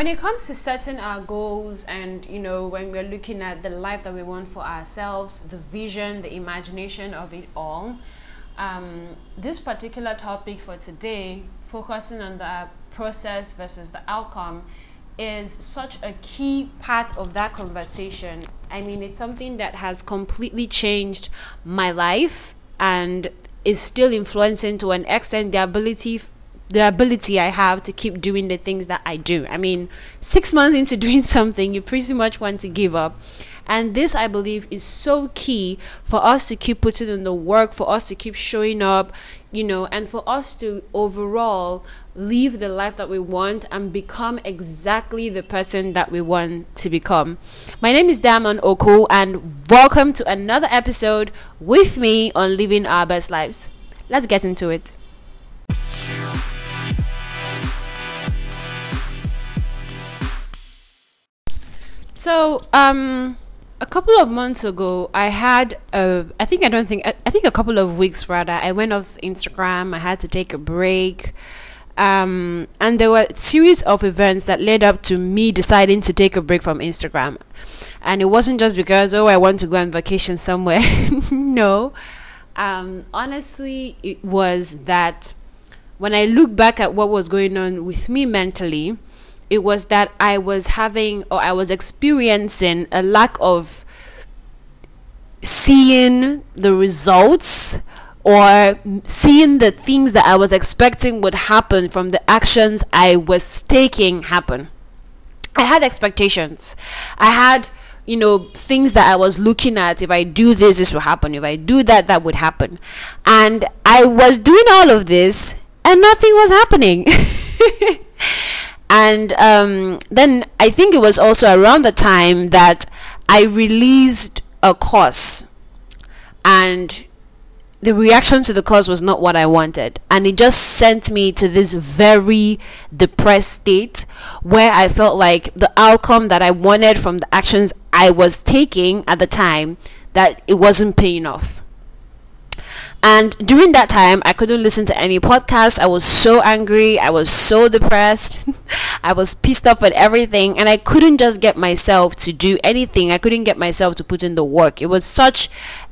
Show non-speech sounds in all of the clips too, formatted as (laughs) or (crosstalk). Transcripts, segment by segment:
when it comes to setting our goals and you know when we're looking at the life that we want for ourselves the vision the imagination of it all um, this particular topic for today focusing on the process versus the outcome is such a key part of that conversation. I mean it's something that has completely changed my life and is still influencing to an extent the ability the ability I have to keep doing the things that I do. I mean, six months into (laughs) doing something, you pretty much want to give up. And this, I believe, is so key for us to keep putting in the work, for us to keep showing up, you know, and for us to overall live the life that we want and become exactly the person that we want to become. My name is Damon Oko, and welcome to another episode with me on Living Our Best Lives. Let's get into it. So, um, a couple of months ago, I had a, I think I don't think, I think a couple of weeks rather, I went off Instagram. I had to take a break. Um, and there were a series of events that led up to me deciding to take a break from Instagram. And it wasn't just because, oh, I want to go on vacation somewhere. (laughs) no. Um, honestly, it was that when I look back at what was going on with me mentally, it was that I was having or I was experiencing a lack of seeing the results or seeing the things that I was expecting would happen from the actions I was taking happen. I had expectations. I had, you know, things that I was looking at. If I do this, this will happen. If I do that, that would happen. And I was doing all of this and nothing was happening. (laughs) and um, then I think it was also around the time that I released a course, and the reaction to the course was not what I wanted, and it just sent me to this very depressed state where I felt like the outcome that I wanted from the actions I was taking at the time that it wasn't paying off. And during that time, I couldn't listen to any podcast. I was so angry. I was so depressed. (laughs) I was pissed off at everything. And I couldn't just get myself to do anything. I couldn't get myself to put in the work. It was such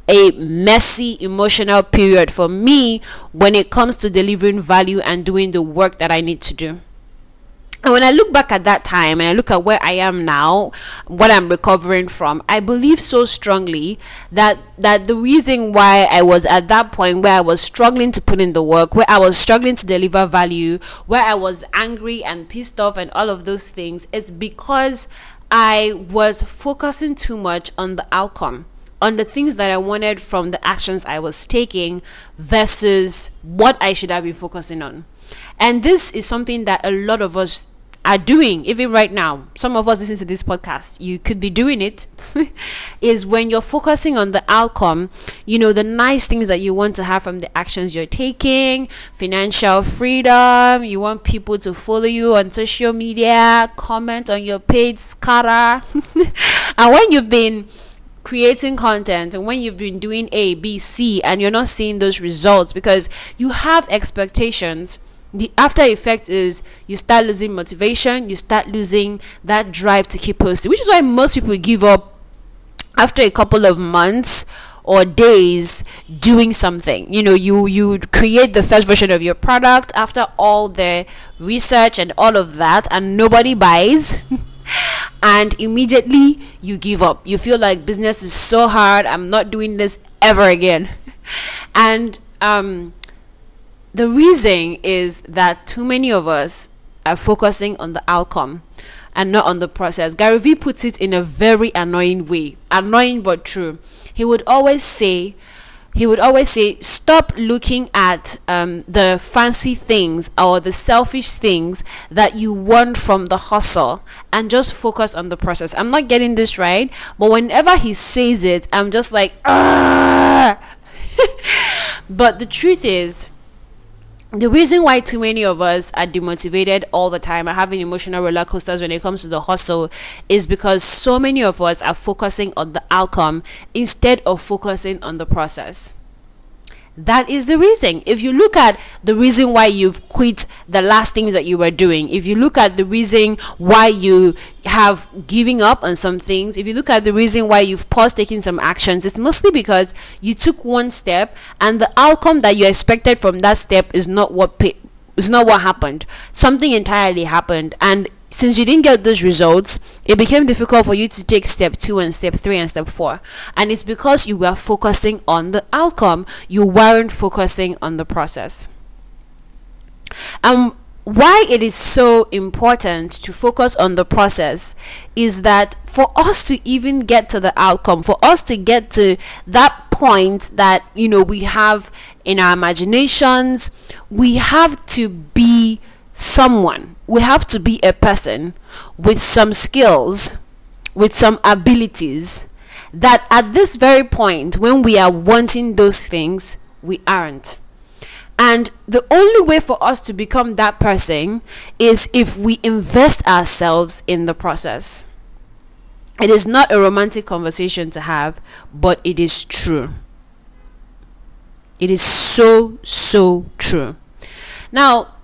a messy emotional period for me when it comes to delivering value and doing the work that I need to do. And when I look back at that time and I look at where I am now, what I'm recovering from, I believe so strongly that that the reason why I was at that point where I was struggling to put in the work, where I was struggling to deliver value, where I was angry and pissed off and all of those things is because I was focusing too much on the outcome on the things that I wanted from the actions I was taking versus what I should have been focusing on. And this is something that a lot of us are doing even right now some of us listen to this podcast you could be doing it (laughs) is when you're focusing on the outcome you know the nice things that you want to have from the actions you're taking financial freedom you want people to follow you on social media comment on your page scatter. (laughs) And when you've been creating content and when you've been doing a b c and you're not seeing those results because you have expectations the after effect is you start losing motivation, you start losing that drive to keep posting, which is why most people give up after a couple of months or days doing something. You know you you create the first version of your product after all the research and all of that and nobody buys (laughs) and immediately you give up. You feel like business is so hard i'm not doing this ever again. (laughs) And um the reason is that too many of us are focusing on the outcome and not on the process. Gary Vee puts it in a very annoying way. Annoying but true. He would always say, he would always say, stop looking at um, the fancy things or the selfish things that you want from the hustle and just focus on the process. I'm not getting this right, but whenever he says it, I'm just like, ah. (laughs) but the truth is, the reason why too many of us are demotivated all the time are having emotional roller coasters when it comes to the hustle is because so many of us are focusing on the outcome instead of focusing on the process. That is the reason. If you look at the reason why you've quit the last things that you were doing, if you look at the reason why you have giving up on some things, if you look at the reason why you've paused taking some actions, it's mostly because you took one step and the outcome that you expected from that step is not what pay, not what happened. Something entirely happened and since you didn't get those results, it became difficult for you to take step two and step three and step four. And it's because you were focusing on the outcome, you weren't focusing on the process. And why it is so important to focus on the process is that for us to even get to the outcome, for us to get to that point that you know we have in our imaginations, we have to be someone, we have to be a person with some skills, with some abilities that at this very point, when we are wanting those things, we aren't. And the only way for us to become that person is if we invest ourselves in the process. It is not a romantic conversation to have, but it is true. It is so, so true. Now,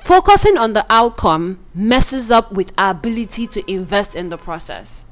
Focusing on the outcome messes up with our ability to invest in the process.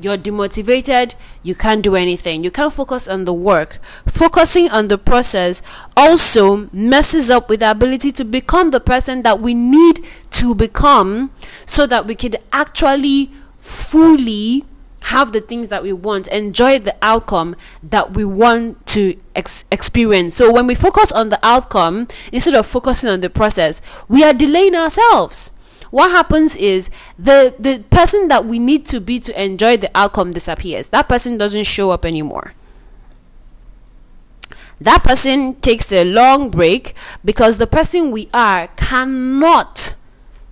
You're demotivated, you can't do anything. You can't focus on the work. Focusing on the process also messes up with our ability to become the person that we need to become so that we could actually fully have the things that we want, enjoy the outcome that we want to ex- experience. So when we focus on the outcome instead of focusing on the process, we are delaying ourselves. What happens is the the person that we need to be to enjoy the outcome disappears. That person doesn't show up anymore. That person takes a long break because the person we are cannot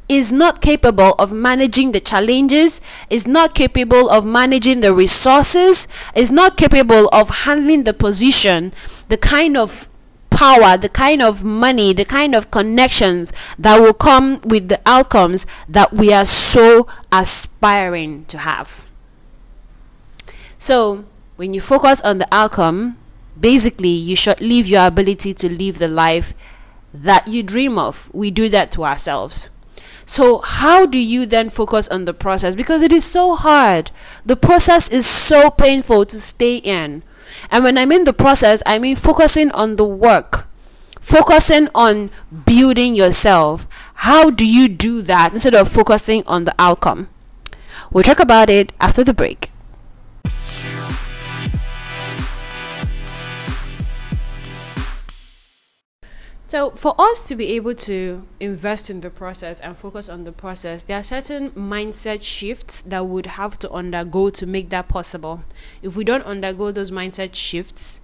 is not capable of managing the challenges, is not capable of managing the resources, is not capable of handling the position, the kind of power, the kind of money, the kind of connections that will come with the outcomes that we are so aspiring to have. So, when you focus on the outcome, basically you should leave your ability to live the life that you dream of. We do that to ourselves. So, how do you then focus on the process? Because it is so hard. The process is so painful to stay in. And when I mean the process, I mean focusing on the work, focusing on building yourself. How do you do that instead of focusing on the outcome? We'll talk about it after the break. So, for us to be able to invest in the process and focus on the process, there are certain mindset shifts that would have to undergo to make that possible. If we don't undergo those mindset shifts,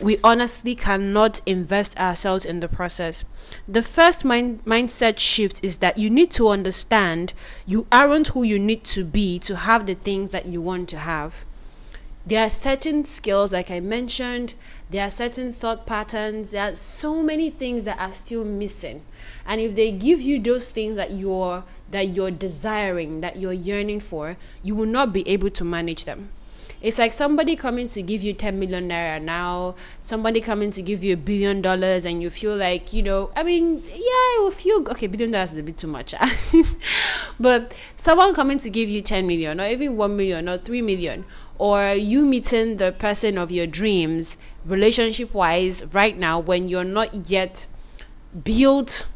we honestly cannot invest ourselves in the process. The first mind, mindset shift is that you need to understand you aren't who you need to be to have the things that you want to have. There are certain skills, like I mentioned, there are certain thought patterns, there are so many things that are still missing. And if they give you those things that you're that you're desiring, that you're yearning for, you will not be able to manage them. It's like somebody coming to give you 10 million naira now, somebody coming to give you a billion dollars, and you feel like, you know, I mean, yeah, it will feel okay, billion dollars is a bit too much. (laughs) but someone coming to give you 10 million, or even 1 million, or 3 million, or you meeting the person of your dreams relationship wise right now when you're not yet built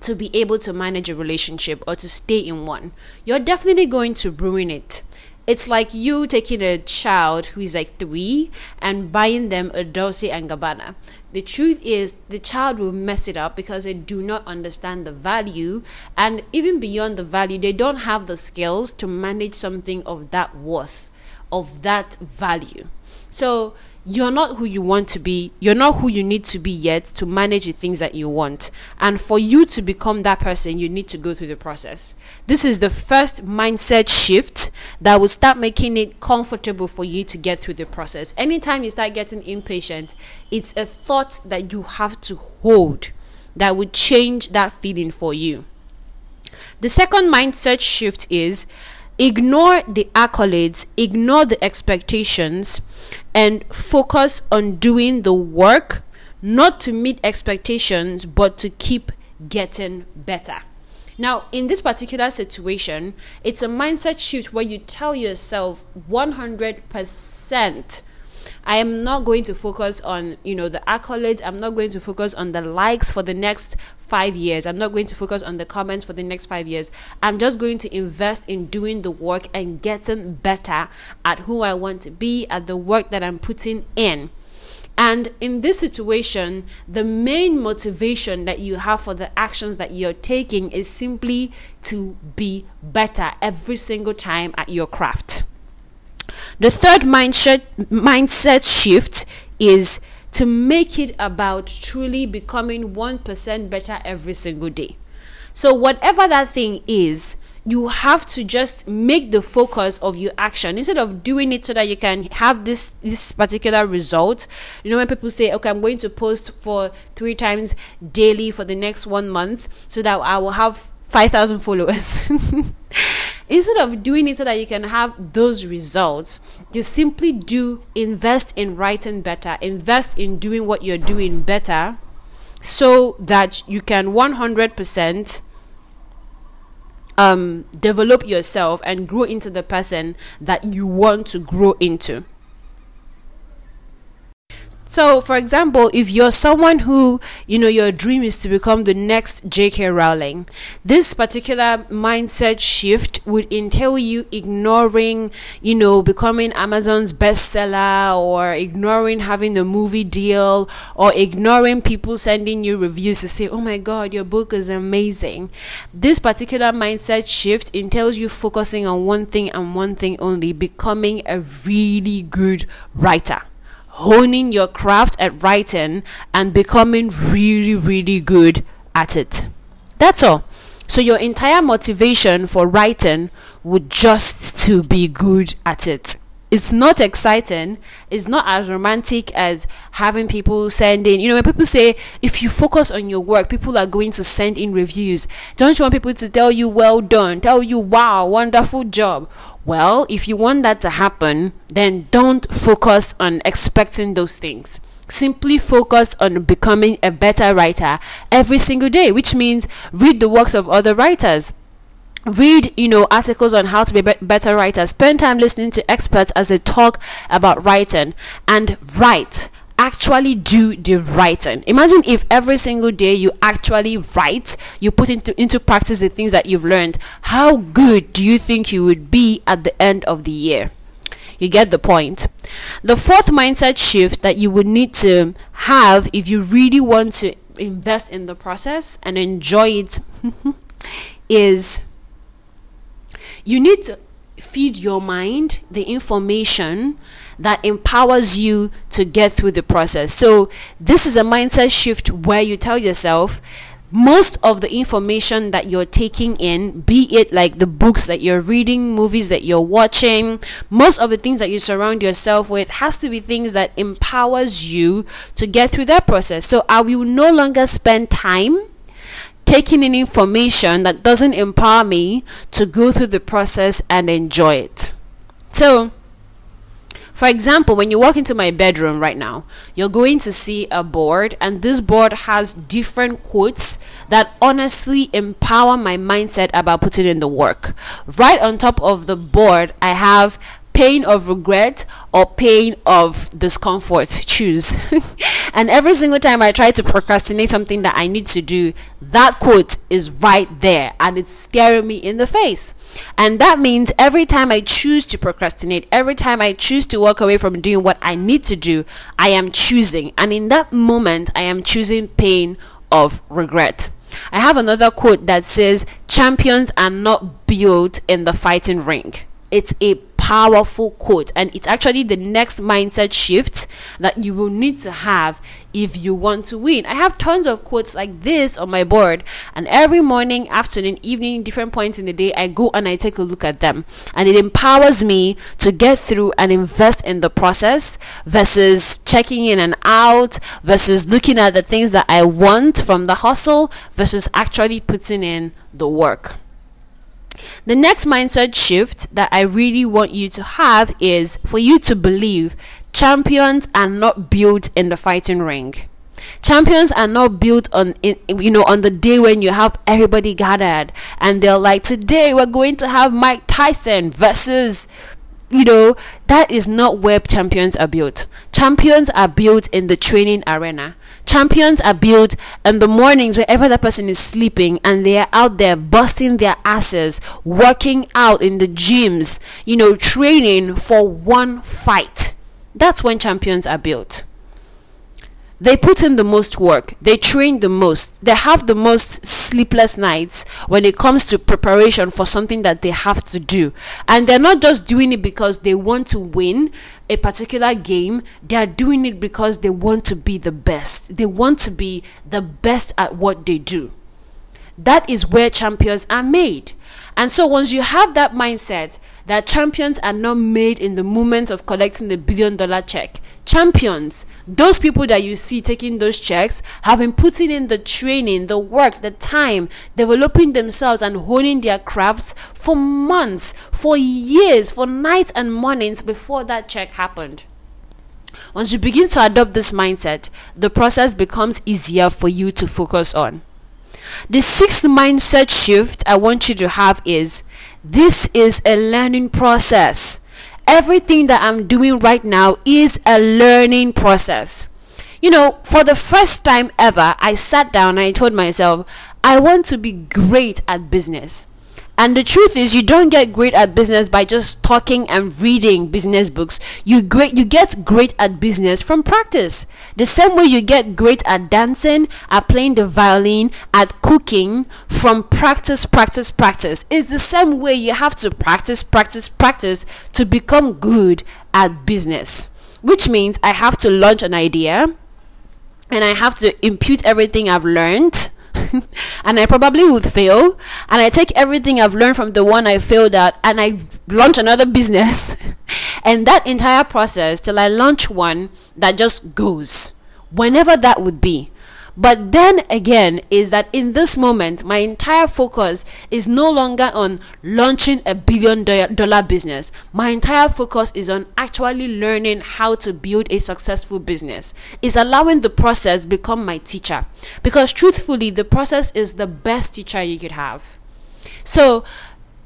to be able to manage a relationship or to stay in one you're definitely going to ruin it it's like you taking a child who is like three and buying them a Dolce and Gabbana. The truth is, the child will mess it up because they do not understand the value, and even beyond the value, they don't have the skills to manage something of that worth of that value. So you're not who you want to be. You're not who you need to be yet to manage the things that you want. And for you to become that person, you need to go through the process. This is the first mindset shift that will start making it comfortable for you to get through the process. Anytime you start getting impatient, it's a thought that you have to hold that would change that feeling for you. The second mindset shift is ignore the accolades, ignore the expectations, and focus on doing the work, not to meet expectations, but to keep getting better. Now, in this particular situation, it's a mindset shift where you tell yourself 100% I am not going to focus on, you know, the accolades. I'm not going to focus on the likes for the next five years. I'm not going to focus on the comments for the next five years. I'm just going to invest in doing the work and getting better at who I want to be, at the work that I'm putting in. And in this situation, the main motivation that you have for the actions that you're taking is simply to be better every single time at your craft. The third mindset mindset shift is to make it about truly becoming 1% better every single day. So whatever that thing is, you have to just make the focus of your action instead of doing it so that you can have this this particular result you know when people say okay i'm going to post for three times daily for the next one month so that i will have 5000 followers. (laughs) Instead of doing it so that you can have those results you simply do invest in writing better invest in doing what you're doing better so that you can 100% um, develop yourself and grow into the person that you want to grow into so, for example, if you're someone who, you know, your dream is to become the next J.K. Rowling, this particular mindset shift would entail you ignoring, you know, becoming Amazon's bestseller or ignoring having the movie deal or ignoring people sending you reviews to say, oh my God, your book is amazing. This particular mindset shift entails you focusing on one thing and one thing only becoming a really good writer honing your craft at writing and becoming really, really good at it. That's all. So your entire motivation for writing would just to be good at it it's not exciting it's not as romantic as having people send in you know when people say if you focus on your work people are going to send in reviews. Don't you want people to tell you well done tell you wow wonderful job? Well if you want that to happen then don't focus on expecting those things. Simply focus on becoming a better writer every single day which means read the works of other writers read you know articles on how to be a better writer. Spend time listening to experts as they talk about writing and write. Actually do the writing. Imagine if every single day you actually write you put into into practice the things that you've learned how good do you think you would be at the end of the year? You get the point. The fourth mindset shift that you would need to have if you really want to invest in the process and enjoy it (laughs) is you need to feed your mind the information that empowers you to get through the process. So, this is a mindset shift where you tell yourself, most of the information that you're taking in, be it like the books that you're reading, movies that you're watching, most of the things that you surround yourself with has to be things that empowers you to get through that process. So I will no longer spend time taking in information that doesn't empower me to go through the process and enjoy it. So, for example, when you walk into my bedroom right now, you're going to see a board, and this board has different quotes that honestly empower my mindset about putting in the work. Right on top of the board, I have pain of regret or pain of discomfort choose. (laughs) And every single time i try to procrastinate something that i need to do that quote is right there and it's staring me in the face. And that means every time i choose to procrastinate every time i choose to walk away from doing what i need to do i am choosing. And in that moment i am choosing pain of regret. I have another quote that says, Champions are not built in the fighting ring. It's a powerful quote and it's actually the next mindset shift that you will need to have if you want to win. I have tons of quotes like this on my board and every morning, afternoon, evening, different points in the day I go and I take a look at them and it empowers me to get through and invest in the process versus checking in and out versus looking at the things that I want from the hustle versus actually putting in the work. The next mindset shift that I really want you to have is for you to believe champions are not built in the fighting ring. Champions are not built on you know on the day when you have everybody gathered and they're like today we're going to have Mike Tyson versus you know that is not where champions are built. Champions are built in the training arena. Champions are built in the mornings wherever that person is sleeping and they are out there busting their asses, working out in the gyms, you know, training for one fight. That's when champions are built. They put in the most work, they train the most, they have the most sleepless nights when it comes to preparation for something that they have to do. And they're not just doing it because they want to win a particular game, they are doing it because they want to be the best. They want to be the best at what they do. That is where champions are made. And so once you have that mindset that champions are not made in the moment of collecting the billion dollar check, champions, those people that you see taking those checks, have been putting in the training, the work, the time, developing themselves and honing their crafts for months, for years, for nights and mornings before that check happened. Once you begin to adopt this mindset, the process becomes easier for you to focus on. The sixth mindset shift I want you to have is this is a learning process. Everything that I'm doing right now is a learning process. You know, for the first time ever, I sat down and I told myself, I want to be great at business. And the truth is, you don't get great at business by just talking and reading business books. You great, you get great at business from practice. The same way you get great at dancing, at playing the violin, at cooking from practice, practice, practice. It's the same way you have to practice, practice, practice to become good at business. Which means I have to launch an idea and I have to impute everything I've learned (laughs) and I probably would fail. And I take everything I've learned from the one I failed at and I launch another business. (laughs) and that entire process till I launch one that just goes, whenever that would be. But then again, is that in this moment, my entire focus is no longer on launching a billion dollar business. My entire focus is on actually learning how to build a successful business. Is allowing the process become my teacher. Because truthfully, the process is the best teacher you could have. So,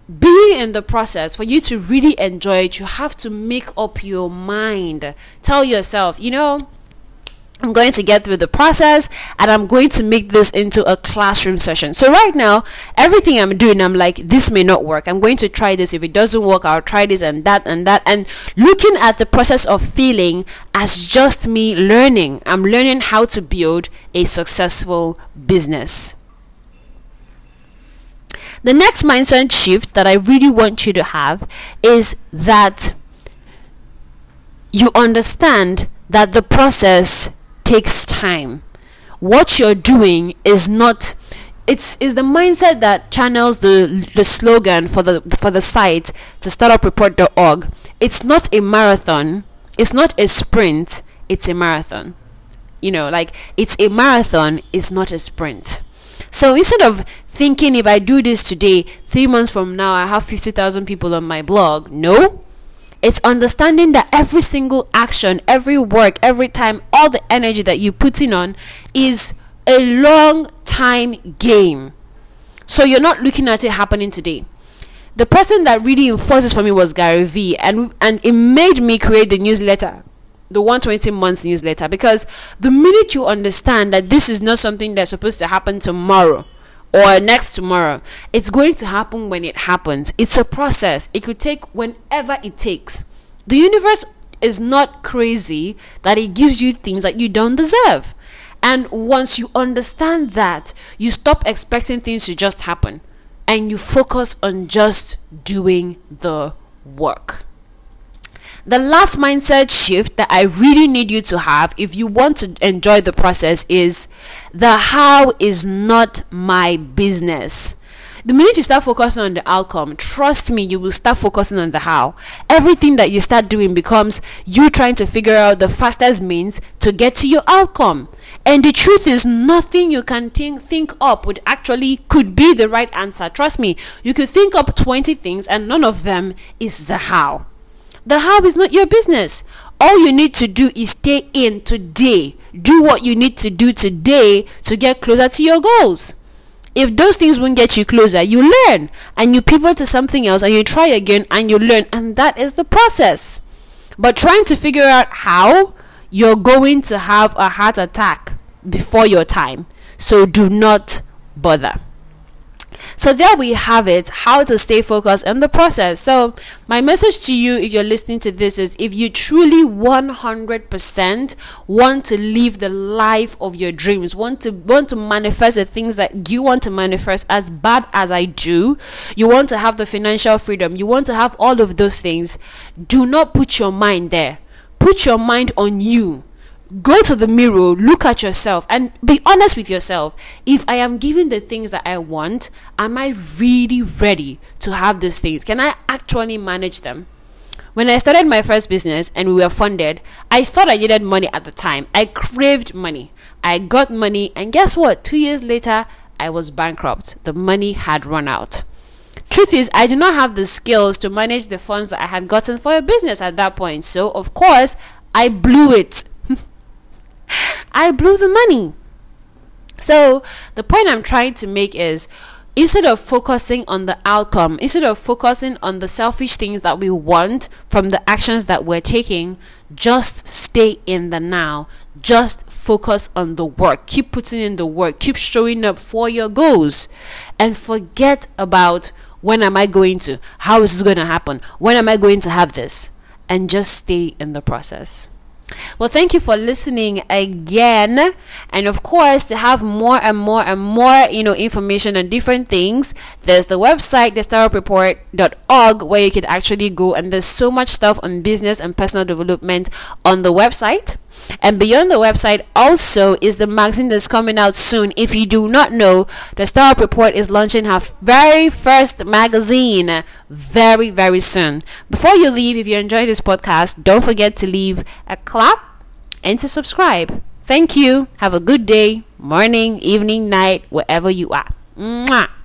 being in the process for you to really enjoy it you have to make up your mind tell yourself you know I'm going to get through the process and I'm going to make this into a classroom session. So right now, everything I'm doing, I'm like, this may not work. I'm going to try this. If it doesn't work, I'll try this and that and that. And looking at the process of feeling as just me learning. I'm learning how to build a successful business. The next mindset shift that I really want you to have is that you understand that the process takes time. What you're doing is not it's is the mindset that channels the the slogan for the for the site to startupreport.org. It's not a marathon, it's not a sprint, it's a marathon. You know, like it's a marathon, it's not a sprint. So instead of thinking if I do this today, three months from now I have fifty thousand people on my blog, no, it's understanding that every single action, every work, every time, all the energy that you put in on is a long time game. So you're not looking at it happening today. The person that really enforces for me was Gary Vee, and and it made me create the newsletter, the 120 months newsletter, because the minute you understand that this is not something that's supposed to happen tomorrow, or next tomorrow. It's going to happen when it happens. It's a process. It could take whenever it takes. The universe is not crazy that it gives you things that you don't deserve. And once you understand that, you stop expecting things to just happen and you focus on just doing the work. The last mindset shift that I really need you to have if you want to enjoy the process is the how is not my business. the minute you start focusing on the outcome, trust me, you will start focusing on the how. Everything that you start doing becomes you trying to figure out the fastest means to get to your outcome. And the truth is, nothing you can think, think up would actually could be the right answer. Trust me, you could think up 20 things and none of them is the how. The how is not your business. All you need to do is stay in today. Do what you need to do today to get closer to your goals. If those things won't get you closer, you learn and you pivot to something else and you try again and you learn, and that is the process. But trying to figure out how you're going to have a heart attack before your time. So do not bother. So there we have it how to stay focused in the process. So my message to you if you're listening to this is if you truly 100% want to live the life of your dreams, want to want to manifest the things that you want to manifest as bad as I do, you want to have the financial freedom, you want to have all of those things, do not put your mind there. Put your mind on you go to the mirror, look at yourself, and be honest with yourself. If I am given the things that I want, am I really ready to have these things? Can I actually manage them? When I started my first business and we were funded, I thought I needed money at the time. I craved money. I got money, and guess what? Two years later, I was bankrupt. The money had run out. Truth is, I do not have the skills to manage the funds that I had gotten for a business at that point. So, of course, I blew it I blew the money. So, the point I'm trying to make is instead of focusing on the outcome, instead of focusing on the selfish things that we want from the actions that we're taking, just stay in the now. Just focus on the work. Keep putting in the work. Keep showing up for your goals. And forget about when am I going to? How is this going to happen? When am I going to have this? And just stay in the process. Well, thank you for listening again. And of course, to have more and more and more, you know, information on different things, there's the website, thestartupreport.org, where you can actually go and there's so much stuff on business and personal development on the website. And beyond the website also is the magazine that's coming out soon. If you do not know, the Startup Report is launching her very first magazine very, very soon. Before you leave, if you enjoy this podcast, don't forget to leave a clap and to subscribe. Thank you. Have a good day, morning, evening, night, wherever you are. Mwah.